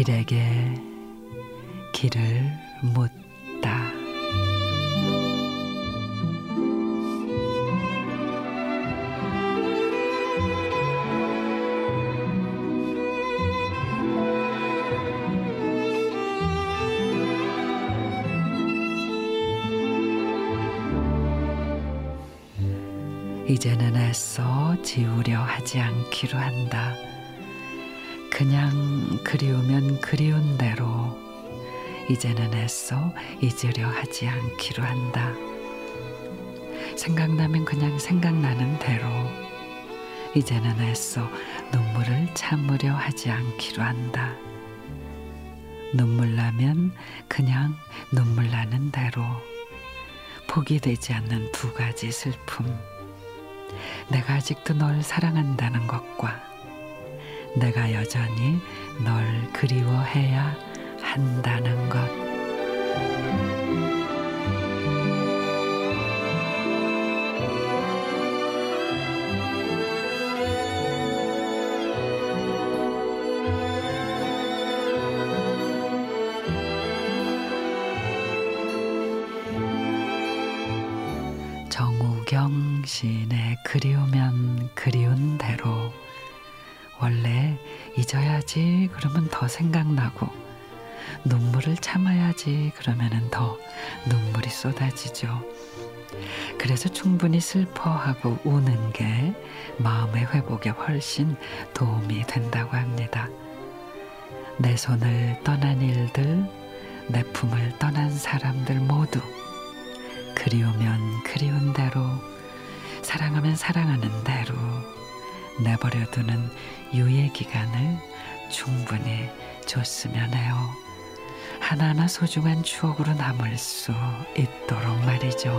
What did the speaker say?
길에게 길을 묻다. 이제는 애써 지우려 하지 않기로 한다. 그냥 그리우면 그리운 대로 이제는 애써 잊으려 하지 않기로 한다. 생각나면 그냥 생각나는 대로 이제는 애써 눈물을 참으려 하지 않기로 한다. 눈물 나면 그냥 눈물 나는 대로 포기되지 않는 두 가지 슬픔. 내가 아직도 널 사랑한다는 것과 내가 여전히 널 그리워해야 한다는 것. 정우 경 시인의 그리우면 그리운 대로 원래 잊어야지 그러면 더 생각나고 눈물을 참아야지 그러면은 더 눈물이 쏟아지죠. 그래서 충분히 슬퍼하고 우는 게 마음의 회복에 훨씬 도움이 된다고 합니다. 내 손을 떠난 일들, 내 품을 떠난 사람들 모두 그리우면 그리운 대로 사랑하면 사랑하는 대로 내버려두는 유예 기간을 충분히 줬으면 해요. 하나하나 소중한 추억으로 남을 수 있도록 말이죠.